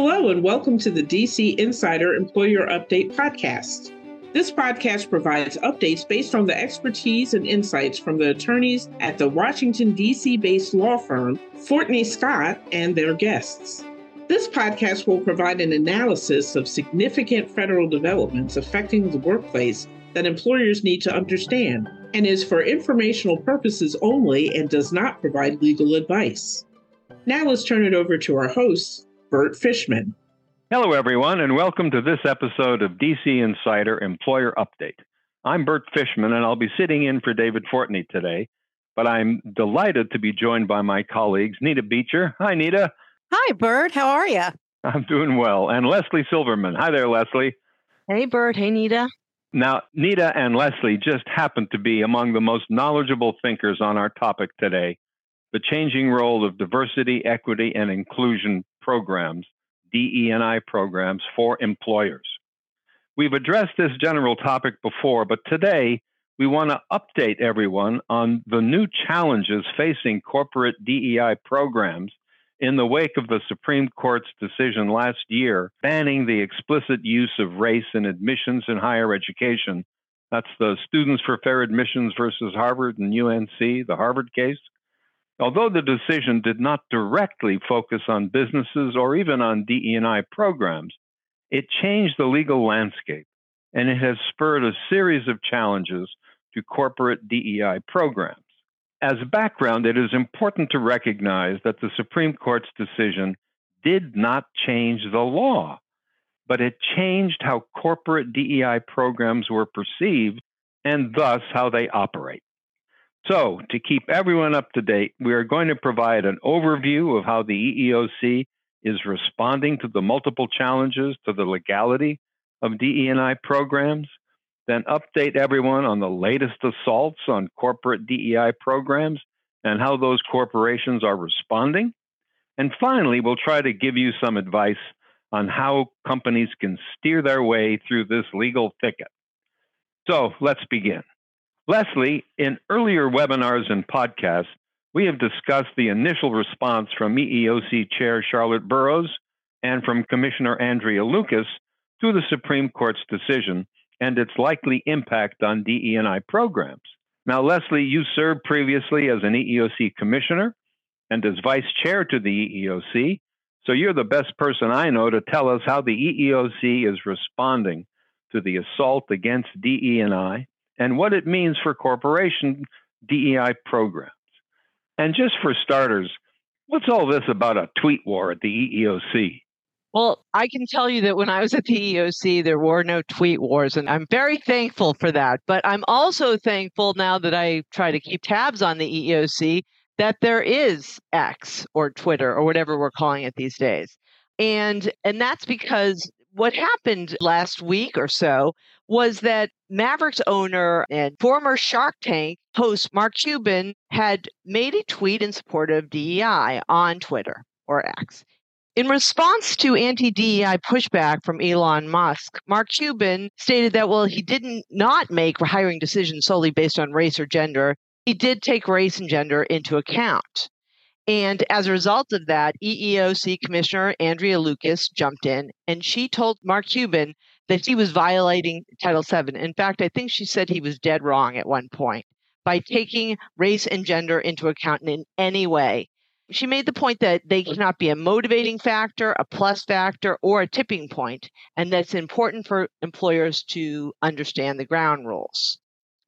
Hello, and welcome to the DC Insider Employer Update Podcast. This podcast provides updates based on the expertise and insights from the attorneys at the Washington, D.C. based law firm Fortney Scott and their guests. This podcast will provide an analysis of significant federal developments affecting the workplace that employers need to understand and is for informational purposes only and does not provide legal advice. Now let's turn it over to our host, Burt Fishman. Hello, everyone, and welcome to this episode of DC Insider Employer Update. I'm Burt Fishman, and I'll be sitting in for David Fortney today, but I'm delighted to be joined by my colleagues, Nita Beecher. Hi, Nita. Hi, Burt. How are you? I'm doing well. And Leslie Silverman. Hi there, Leslie. Hey, Burt. Hey, Nita. Now, Nita and Leslie just happen to be among the most knowledgeable thinkers on our topic today the changing role of diversity, equity, and inclusion programs, DE&I programs for employers. We've addressed this general topic before, but today we want to update everyone on the new challenges facing corporate DEI programs in the wake of the Supreme Court's decision last year banning the explicit use of race in admissions in higher education. That's the Students for Fair Admissions versus Harvard and UNC, the Harvard case. Although the decision did not directly focus on businesses or even on DE&I programs, it changed the legal landscape and it has spurred a series of challenges to corporate DEI programs. As background, it is important to recognize that the Supreme Court's decision did not change the law, but it changed how corporate DEI programs were perceived and thus how they operate. So, to keep everyone up to date, we are going to provide an overview of how the EEOC is responding to the multiple challenges to the legality of DE&I programs, then update everyone on the latest assaults on corporate DEI programs and how those corporations are responding. And finally, we'll try to give you some advice on how companies can steer their way through this legal thicket. So let's begin. Leslie, in earlier webinars and podcasts, we have discussed the initial response from EEOC Chair Charlotte Burrows and from Commissioner Andrea Lucas to the Supreme Court's decision and its likely impact on DE&I programs. Now, Leslie, you served previously as an EEOC commissioner and as vice chair to the EEOC, so you're the best person I know to tell us how the EEOC is responding to the assault against DE&I and what it means for corporation DEI programs. And just for starters, what's all this about a tweet war at the EEOC? Well, I can tell you that when I was at the EEOC, there were no tweet wars, and I'm very thankful for that. But I'm also thankful now that I try to keep tabs on the EEOC that there is X or Twitter or whatever we're calling it these days. And and that's because what happened last week or so was that Mavericks owner and former Shark Tank host Mark Cuban had made a tweet in support of DEI on Twitter or X. In response to anti DEI pushback from Elon Musk, Mark Cuban stated that, well, he didn't not make hiring decisions solely based on race or gender. He did take race and gender into account. And as a result of that, EEOC Commissioner Andrea Lucas jumped in and she told Mark Cuban that he was violating Title VII. In fact, I think she said he was dead wrong at one point by taking race and gender into account in any way. She made the point that they cannot be a motivating factor, a plus factor, or a tipping point, and that's important for employers to understand the ground rules.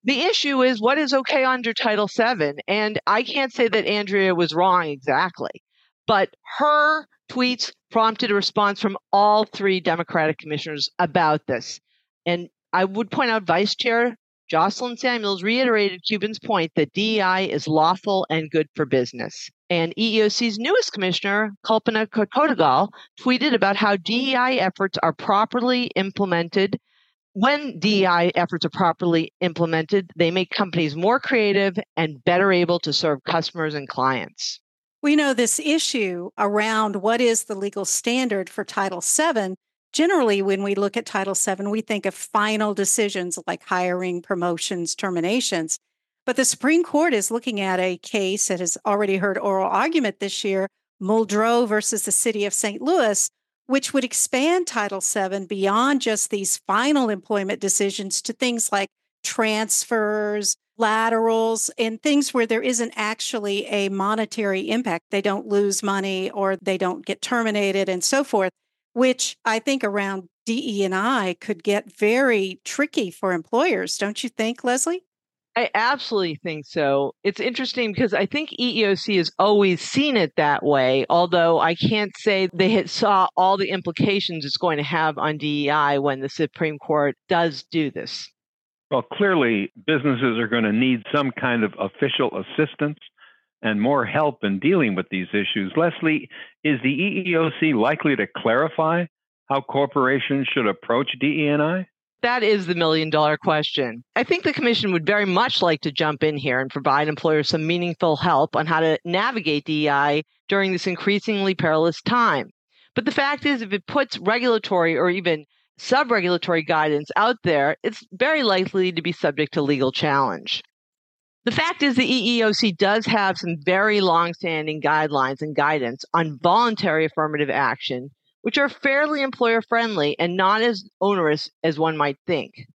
The issue is what is okay under Title VII, and I can't say that Andrea was wrong exactly, but her tweets prompted a response from all three Democratic commissioners about this. And I would point out Vice Chair Jocelyn Samuels reiterated Cuban's point that DEI is lawful and good for business. And EEOC's newest commissioner, Kalpana Kotagal, tweeted about how DEI efforts are properly implemented. When DEI efforts are properly implemented, they make companies more creative and better able to serve customers and clients. We know this issue around what is the legal standard for Title VII. Generally, when we look at Title VII, we think of final decisions like hiring, promotions, terminations. But the Supreme Court is looking at a case that has already heard oral argument this year, Muldrow versus the city of St. Louis, which would expand Title VII beyond just these final employment decisions to things like transfers, laterals, and things where there isn't actually a monetary impact. They don't lose money or they don't get terminated and so forth, which I think around DE and I could get very tricky for employers, don't you think, Leslie? I absolutely think so. It's interesting because I think EEOC has always seen it that way, although I can't say they saw all the implications it's going to have on DEI when the Supreme Court does do this. Well, clearly, businesses are going to need some kind of official assistance and more help in dealing with these issues. Leslie, is the EEOC likely to clarify how corporations should approach DEI? That is the million dollar question. I think the Commission would very much like to jump in here and provide employers some meaningful help on how to navigate DEI during this increasingly perilous time. But the fact is, if it puts regulatory or even sub regulatory guidance out there, it's very likely to be subject to legal challenge. The fact is, the EEOC does have some very long standing guidelines and guidance on voluntary affirmative action which are fairly employer friendly and not as onerous as one might think.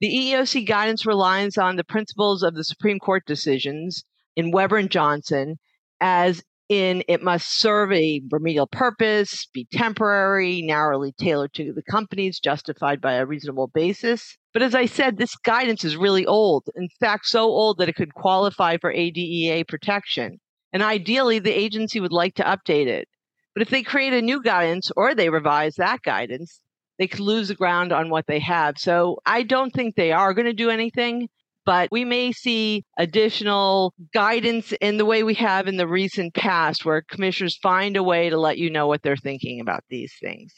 The EEOC guidance relies on the principles of the Supreme Court decisions in Weber and Johnson, as in it must serve a remedial purpose, be temporary, narrowly tailored to the companies, justified by a reasonable basis. But as I said, this guidance is really old. In fact, so old that it could qualify for ADEA protection. And ideally, the agency would like to update it. But if they create a new guidance or they revise that guidance, they could lose the ground on what they have. So I don't think they are going to do anything, but we may see additional guidance in the way we have in the recent past where commissioners find a way to let you know what they're thinking about these things.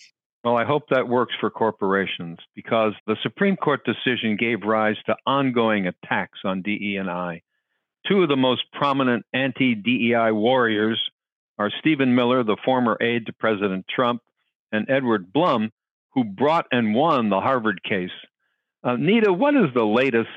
Well, I hope that works for corporations because the Supreme Court decision gave rise to ongoing attacks on DE&I. Two of the most prominent anti-DEI warriors are Stephen Miller, the former aide to President Trump, and Edward Blum, who brought and won the Harvard case. Uh, Nita, what is the latest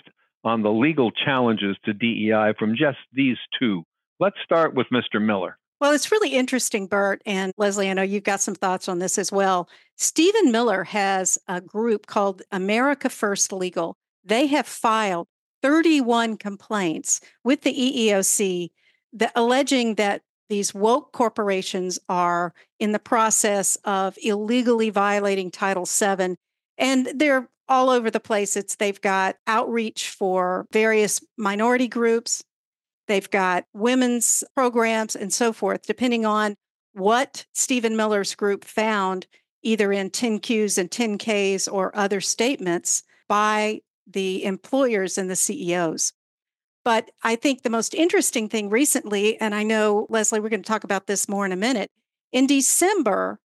on the legal challenges to DEI from just these two? Let's start with Mr. Miller. Well, it's really interesting, Burt and Leslie. I know you've got some thoughts on this as well. Stephen Miller has a group called America First Legal. They have filed 31 complaints with the EEOC that, alleging that these woke corporations are in the process of illegally violating Title VII, and they're all over the place. It's they've got outreach for various minority groups, they've got women's programs, and so forth, depending on what Stephen Miller's group found, either in 10Qs and 10Ks or other statements by the employers and the CEOs. But I think the most interesting thing recently, and I know, Leslie, we're going to talk about this more in a minute. In December,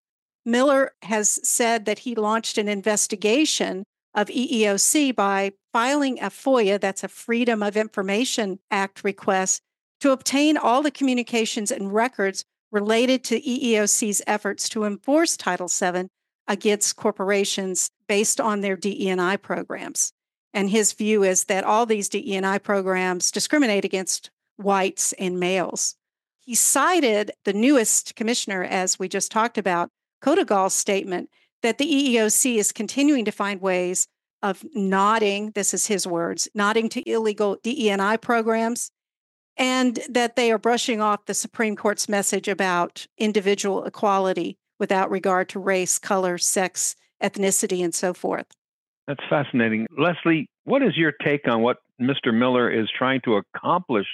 Miller has said that he launched an investigation of EEOC by filing a FOIA, that's a Freedom of Information Act request, to obtain all the communications and records related to EEOC's efforts to enforce Title VII against corporations based on their DE&I programs. And his view is that all these DEI programs discriminate against whites and males. He cited the newest commissioner, as we just talked about, Kotagal's statement that the EEOC is continuing to find ways of nodding, this is his words, nodding to illegal DEI programs, and that they are brushing off the Supreme Court's message about individual equality without regard to race, color, sex, ethnicity, and so forth. That's fascinating. Leslie, what is your take on what Mr. Miller is trying to accomplish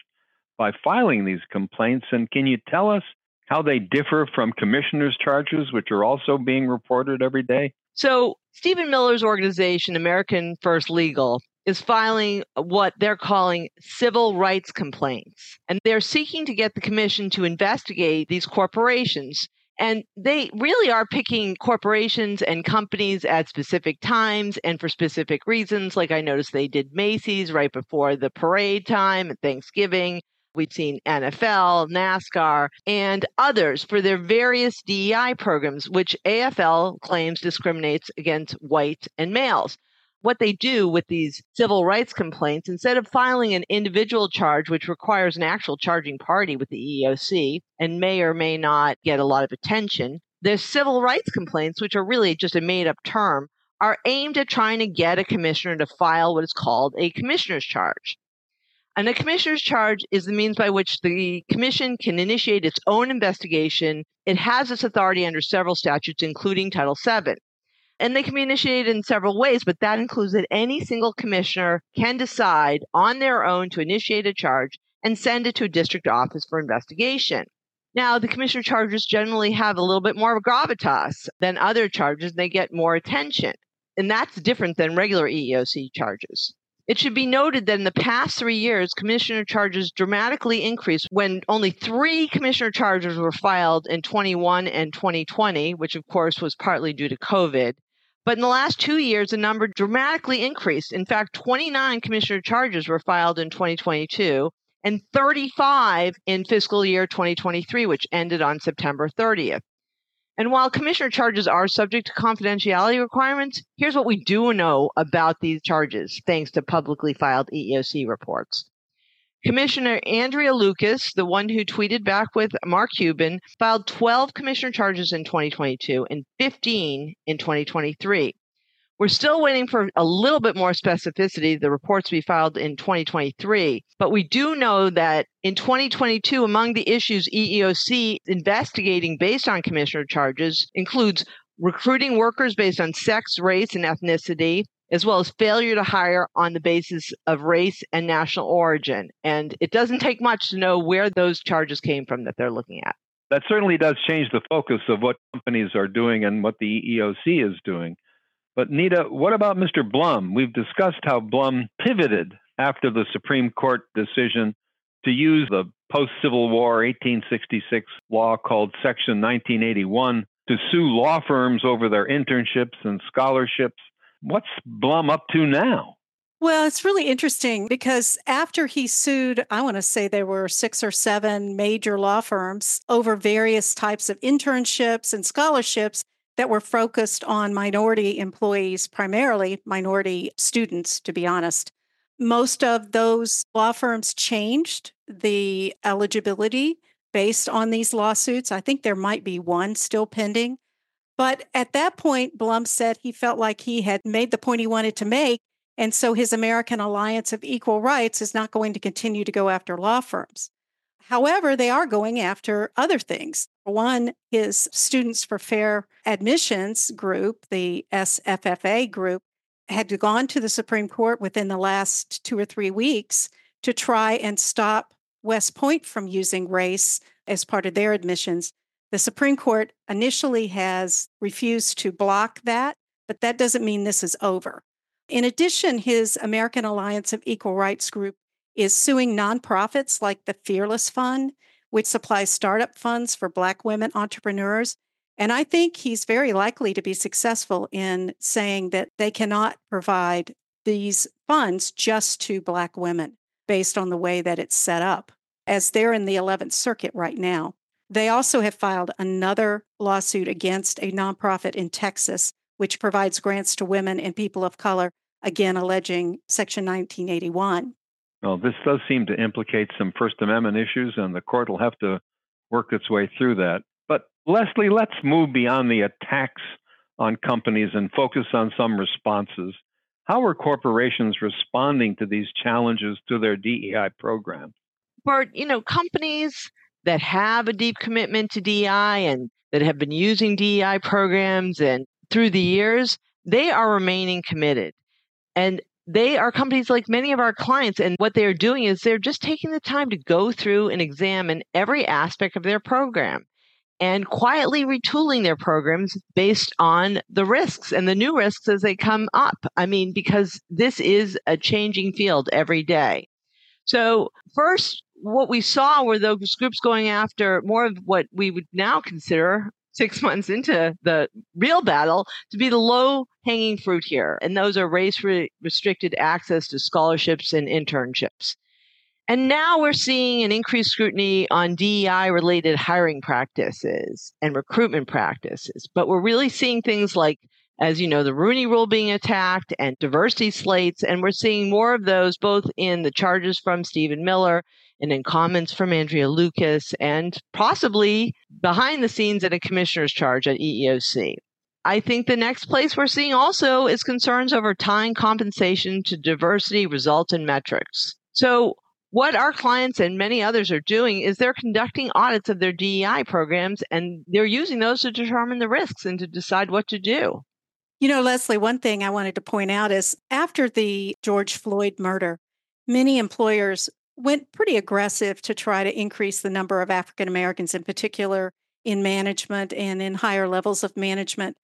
by filing these complaints? And can you tell us how they differ from commissioner's charges, which are also being reported every day? So, Stephen Miller's organization, American First Legal, is filing what they're calling civil rights complaints. And they're seeking to get the commission to investigate these corporations and they really are picking corporations and companies at specific times and for specific reasons. Like I noticed they did Macy's right before the parade time at Thanksgiving. We've seen NFL, NASCAR, and others for their various DEI programs, which AFL claims discriminates against whites and males what they do with these civil rights complaints, instead of filing an individual charge, which requires an actual charging party with the EEOC and may or may not get a lot of attention, The civil rights complaints, which are really just a made up term, are aimed at trying to get a commissioner to file what is called a commissioner's charge. And a commissioner's charge is the means by which the commission can initiate its own investigation. It has this authority under several statutes, including Title VII. And they can be initiated in several ways, but that includes that any single commissioner can decide on their own to initiate a charge and send it to a district office for investigation. Now, the commissioner charges generally have a little bit more of gravitas than other charges. They get more attention. And that's different than regular EEOC charges. It should be noted that in the past three years, commissioner charges dramatically increased when only three commissioner charges were filed in 21 and 2020, which of course was partly due to COVID. But in the last two years, the number dramatically increased. In fact, 29 commissioner charges were filed in 2022 and 35 in fiscal year 2023, which ended on September 30th. And while commissioner charges are subject to confidentiality requirements, here's what we do know about these charges, thanks to publicly filed EEOC reports. Commissioner Andrea Lucas, the one who tweeted back with Mark Cuban, filed 12 commissioner charges in 2022 and 15 in 2023. We're still waiting for a little bit more specificity, the reports we filed in 2023. But we do know that in 2022, among the issues EEOC investigating based on commissioner charges includes recruiting workers based on sex, race, and ethnicity, as well as failure to hire on the basis of race and national origin. And it doesn't take much to know where those charges came from that they're looking at. That certainly does change the focus of what companies are doing and what the EEOC is doing. But Nita, what about Mr. Blum? We've discussed how Blum pivoted after the Supreme Court decision to use the post Civil War 1866 law called Section 1981 to sue law firms over their internships and scholarships. What's Blum up to now? Well, it's really interesting because after he sued, I want to say there were six or seven major law firms over various types of internships and scholarships, that were focused on minority employees, primarily minority students, to be honest. Most of those law firms changed the eligibility based on these lawsuits. I think there might be one still pending. But at that point, Blum said he felt like he had made the point he wanted to make. And so his American Alliance of Equal Rights is not going to continue to go after law firms. However, they are going after other things. One is Students for Fair Admissions group, the SFFA group, had gone to the Supreme Court within the last two or three weeks to try and stop West Point from using race as part of their admissions. The Supreme Court initially has refused to block that, but that doesn't mean this is over. In addition, his American Alliance of Equal Rights group is suing nonprofits like the Fearless Fund, which supplies startup funds for Black women entrepreneurs. And I think he's very likely to be successful in saying that they cannot provide these funds just to Black women based on the way that it's set up, as they're in the 11th Circuit right now. They also have filed another lawsuit against a nonprofit in Texas, which provides grants to women and people of color, again alleging Section 1981. Well, this does seem to implicate some First Amendment issues, and the court will have to work its way through that. But Leslie, let's move beyond the attacks on companies and focus on some responses. How are corporations responding to these challenges to their DEI program? Bart, you know, companies that have a deep commitment to DEI and that have been using DEI programs and through the years, they are remaining committed. And they are companies like many of our clients. And what they're doing is they're just taking the time to go through and examine every aspect of their program and quietly retooling their programs based on the risks and the new risks as they come up. I mean, because this is a changing field every day. So, first, what we saw were those groups going after more of what we would now consider six months into the real battle to be the low hanging fruit here. And those are race restricted access to scholarships and internships. And now we're seeing an increased scrutiny on DEI related hiring practices and recruitment practices. But we're really seeing things like as you know, the Rooney Rule being attacked and diversity slates. And we're seeing more of those both in the charges from Stephen Miller and in comments from Andrea Lucas and possibly behind the scenes in a commissioner's charge at EEOC. I think the next place we're seeing also is concerns over tying compensation to diversity results and metrics. So what our clients and many others are doing is they're conducting audits of their DEI programs and they're using those to determine the risks and to decide what to do. You know, Leslie, one thing I wanted to point out is after the George Floyd murder, many employers went pretty aggressive to try to increase the number of African Americans in particular in management and in higher levels of management.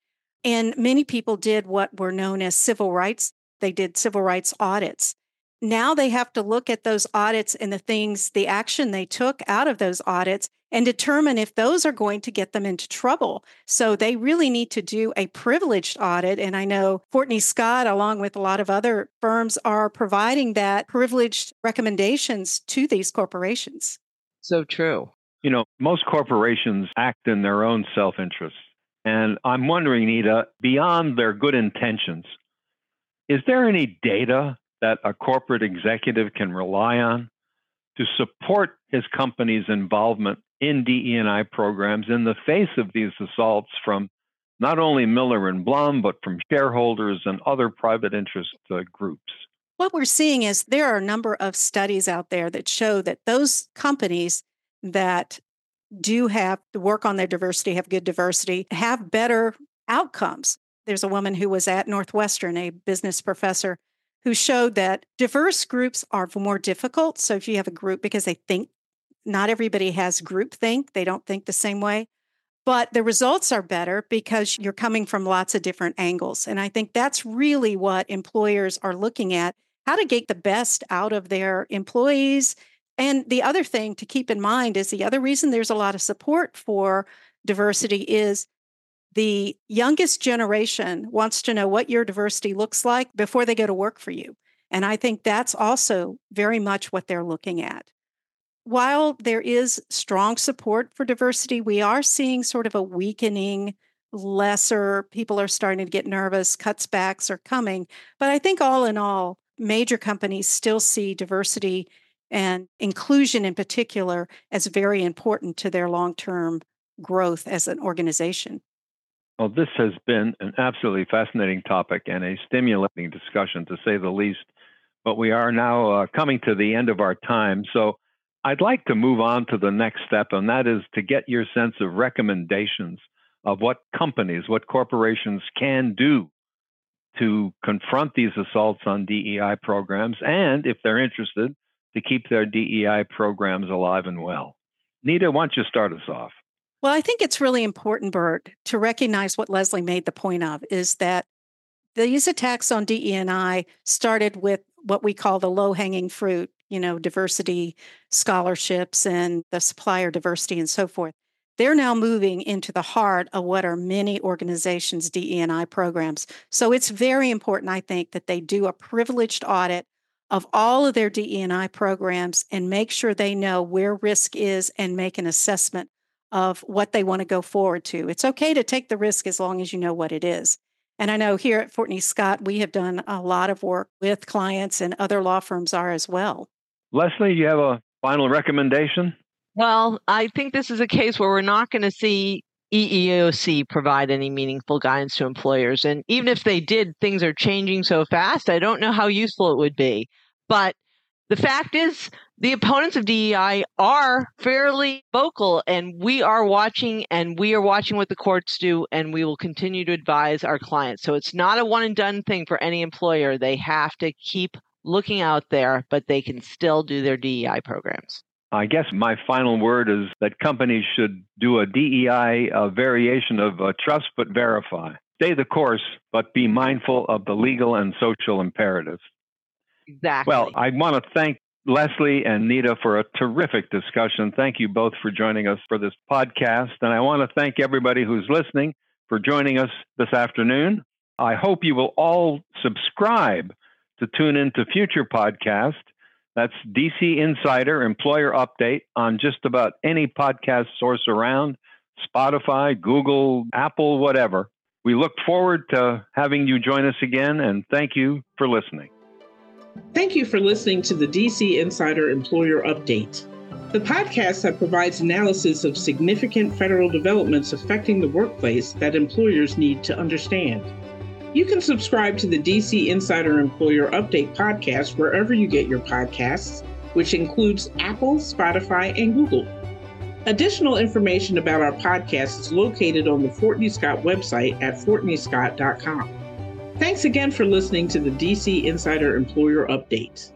And many people did what were known as civil rights. They did civil rights audits now they have to look at those audits and the things, the action they took out of those audits and determine if those are going to get them into trouble. So they really need to do a privileged audit. And I know Fortney Scott, along with a lot of other firms, are providing that privileged recommendations to these corporations. So true. You know, most corporations act in their own self interest. And I'm wondering, Nita, beyond their good intentions, is there any data that a corporate executive can rely on to support his company's involvement in DE&I programs in the face of these assaults from not only Miller and Blum, but from shareholders and other private interest uh, groups. What we're seeing is there are a number of studies out there that show that those companies that do have to work on their diversity, have good diversity, have better outcomes. There's a woman who was at Northwestern, a business professor, who showed that diverse groups are more difficult. So if you have a group, because they think not everybody has group think, they don't think the same way. But the results are better because you're coming from lots of different angles. And I think that's really what employers are looking at how to get the best out of their employees. And the other thing to keep in mind is the other reason there's a lot of support for diversity is the youngest generation wants to know what your diversity looks like before they go to work for you. And I think that's also very much what they're looking at. While there is strong support for diversity, we are seeing sort of a weakening, lesser, people are starting to get nervous, cuts backs are coming. But I think all in all, major companies still see diversity and inclusion in particular as very important to their long term growth as an organization. Well, this has been an absolutely fascinating topic and a stimulating discussion, to say the least. But we are now uh, coming to the end of our time. So I'd like to move on to the next step, and that is to get your sense of recommendations of what companies, what corporations can do to confront these assaults on DEI programs, and if they're interested, to keep their DEI programs alive and well. Nita, why don't you start us off? Well, I think it's really important, Burt, to recognize what Leslie made the point of is that these attacks on DEI started with what we call the low hanging fruit, you know, diversity scholarships and the supplier diversity and so forth. They're now moving into the heart of what are many organizations' DEI programs. So it's very important, I think, that they do a privileged audit of all of their DEI programs and make sure they know where risk is and make an assessment of what they want to go forward to. It's okay to take the risk as long as you know what it is. And I know here at Fortney Scott, we have done a lot of work with clients, and other law firms are as well. Leslie, you have a final recommendation? Well, I think this is a case where we're not going to see EEOC provide any meaningful guidance to employers. And even if they did, things are changing so fast, I don't know how useful it would be. But the fact is, the opponents of DEI are fairly vocal, and we are watching and we are watching what the courts do, and we will continue to advise our clients. So it's not a one and done thing for any employer. They have to keep looking out there, but they can still do their DEI programs. I guess my final word is that companies should do a DEI a variation of trust but verify. Stay the course, but be mindful of the legal and social imperatives. Exactly. Well, I want to thank Leslie and Nita for a terrific discussion. Thank you both for joining us for this podcast. And I want to thank everybody who's listening for joining us this afternoon. I hope you will all subscribe to tune into future podcasts. That's DC Insider Employer Update on just about any podcast source around Spotify, Google, Apple, whatever. We look forward to having you join us again, and thank you for listening. Thank you for listening to the DC Insider Employer Update, the podcast that provides analysis of significant federal developments affecting the workplace that employers need to understand. You can subscribe to the DC Insider Employer Update podcast wherever you get your podcasts, which includes Apple, Spotify, and Google. Additional information about our podcast is located on the Fortney Scott website at fortneyscott.com. Thanks again for listening to the DC Insider Employer Update.